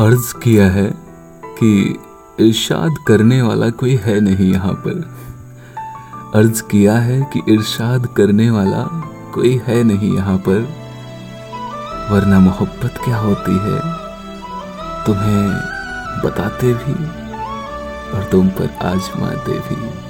अर्ज़ किया है कि इरशाद करने वाला कोई है नहीं यहाँ पर। अर्ज़ किया है कि इरशाद करने वाला कोई है नहीं यहाँ पर। वरना मोहब्बत क्या होती है? तुम्हें बताते भी और तुम पर आजमाते भी।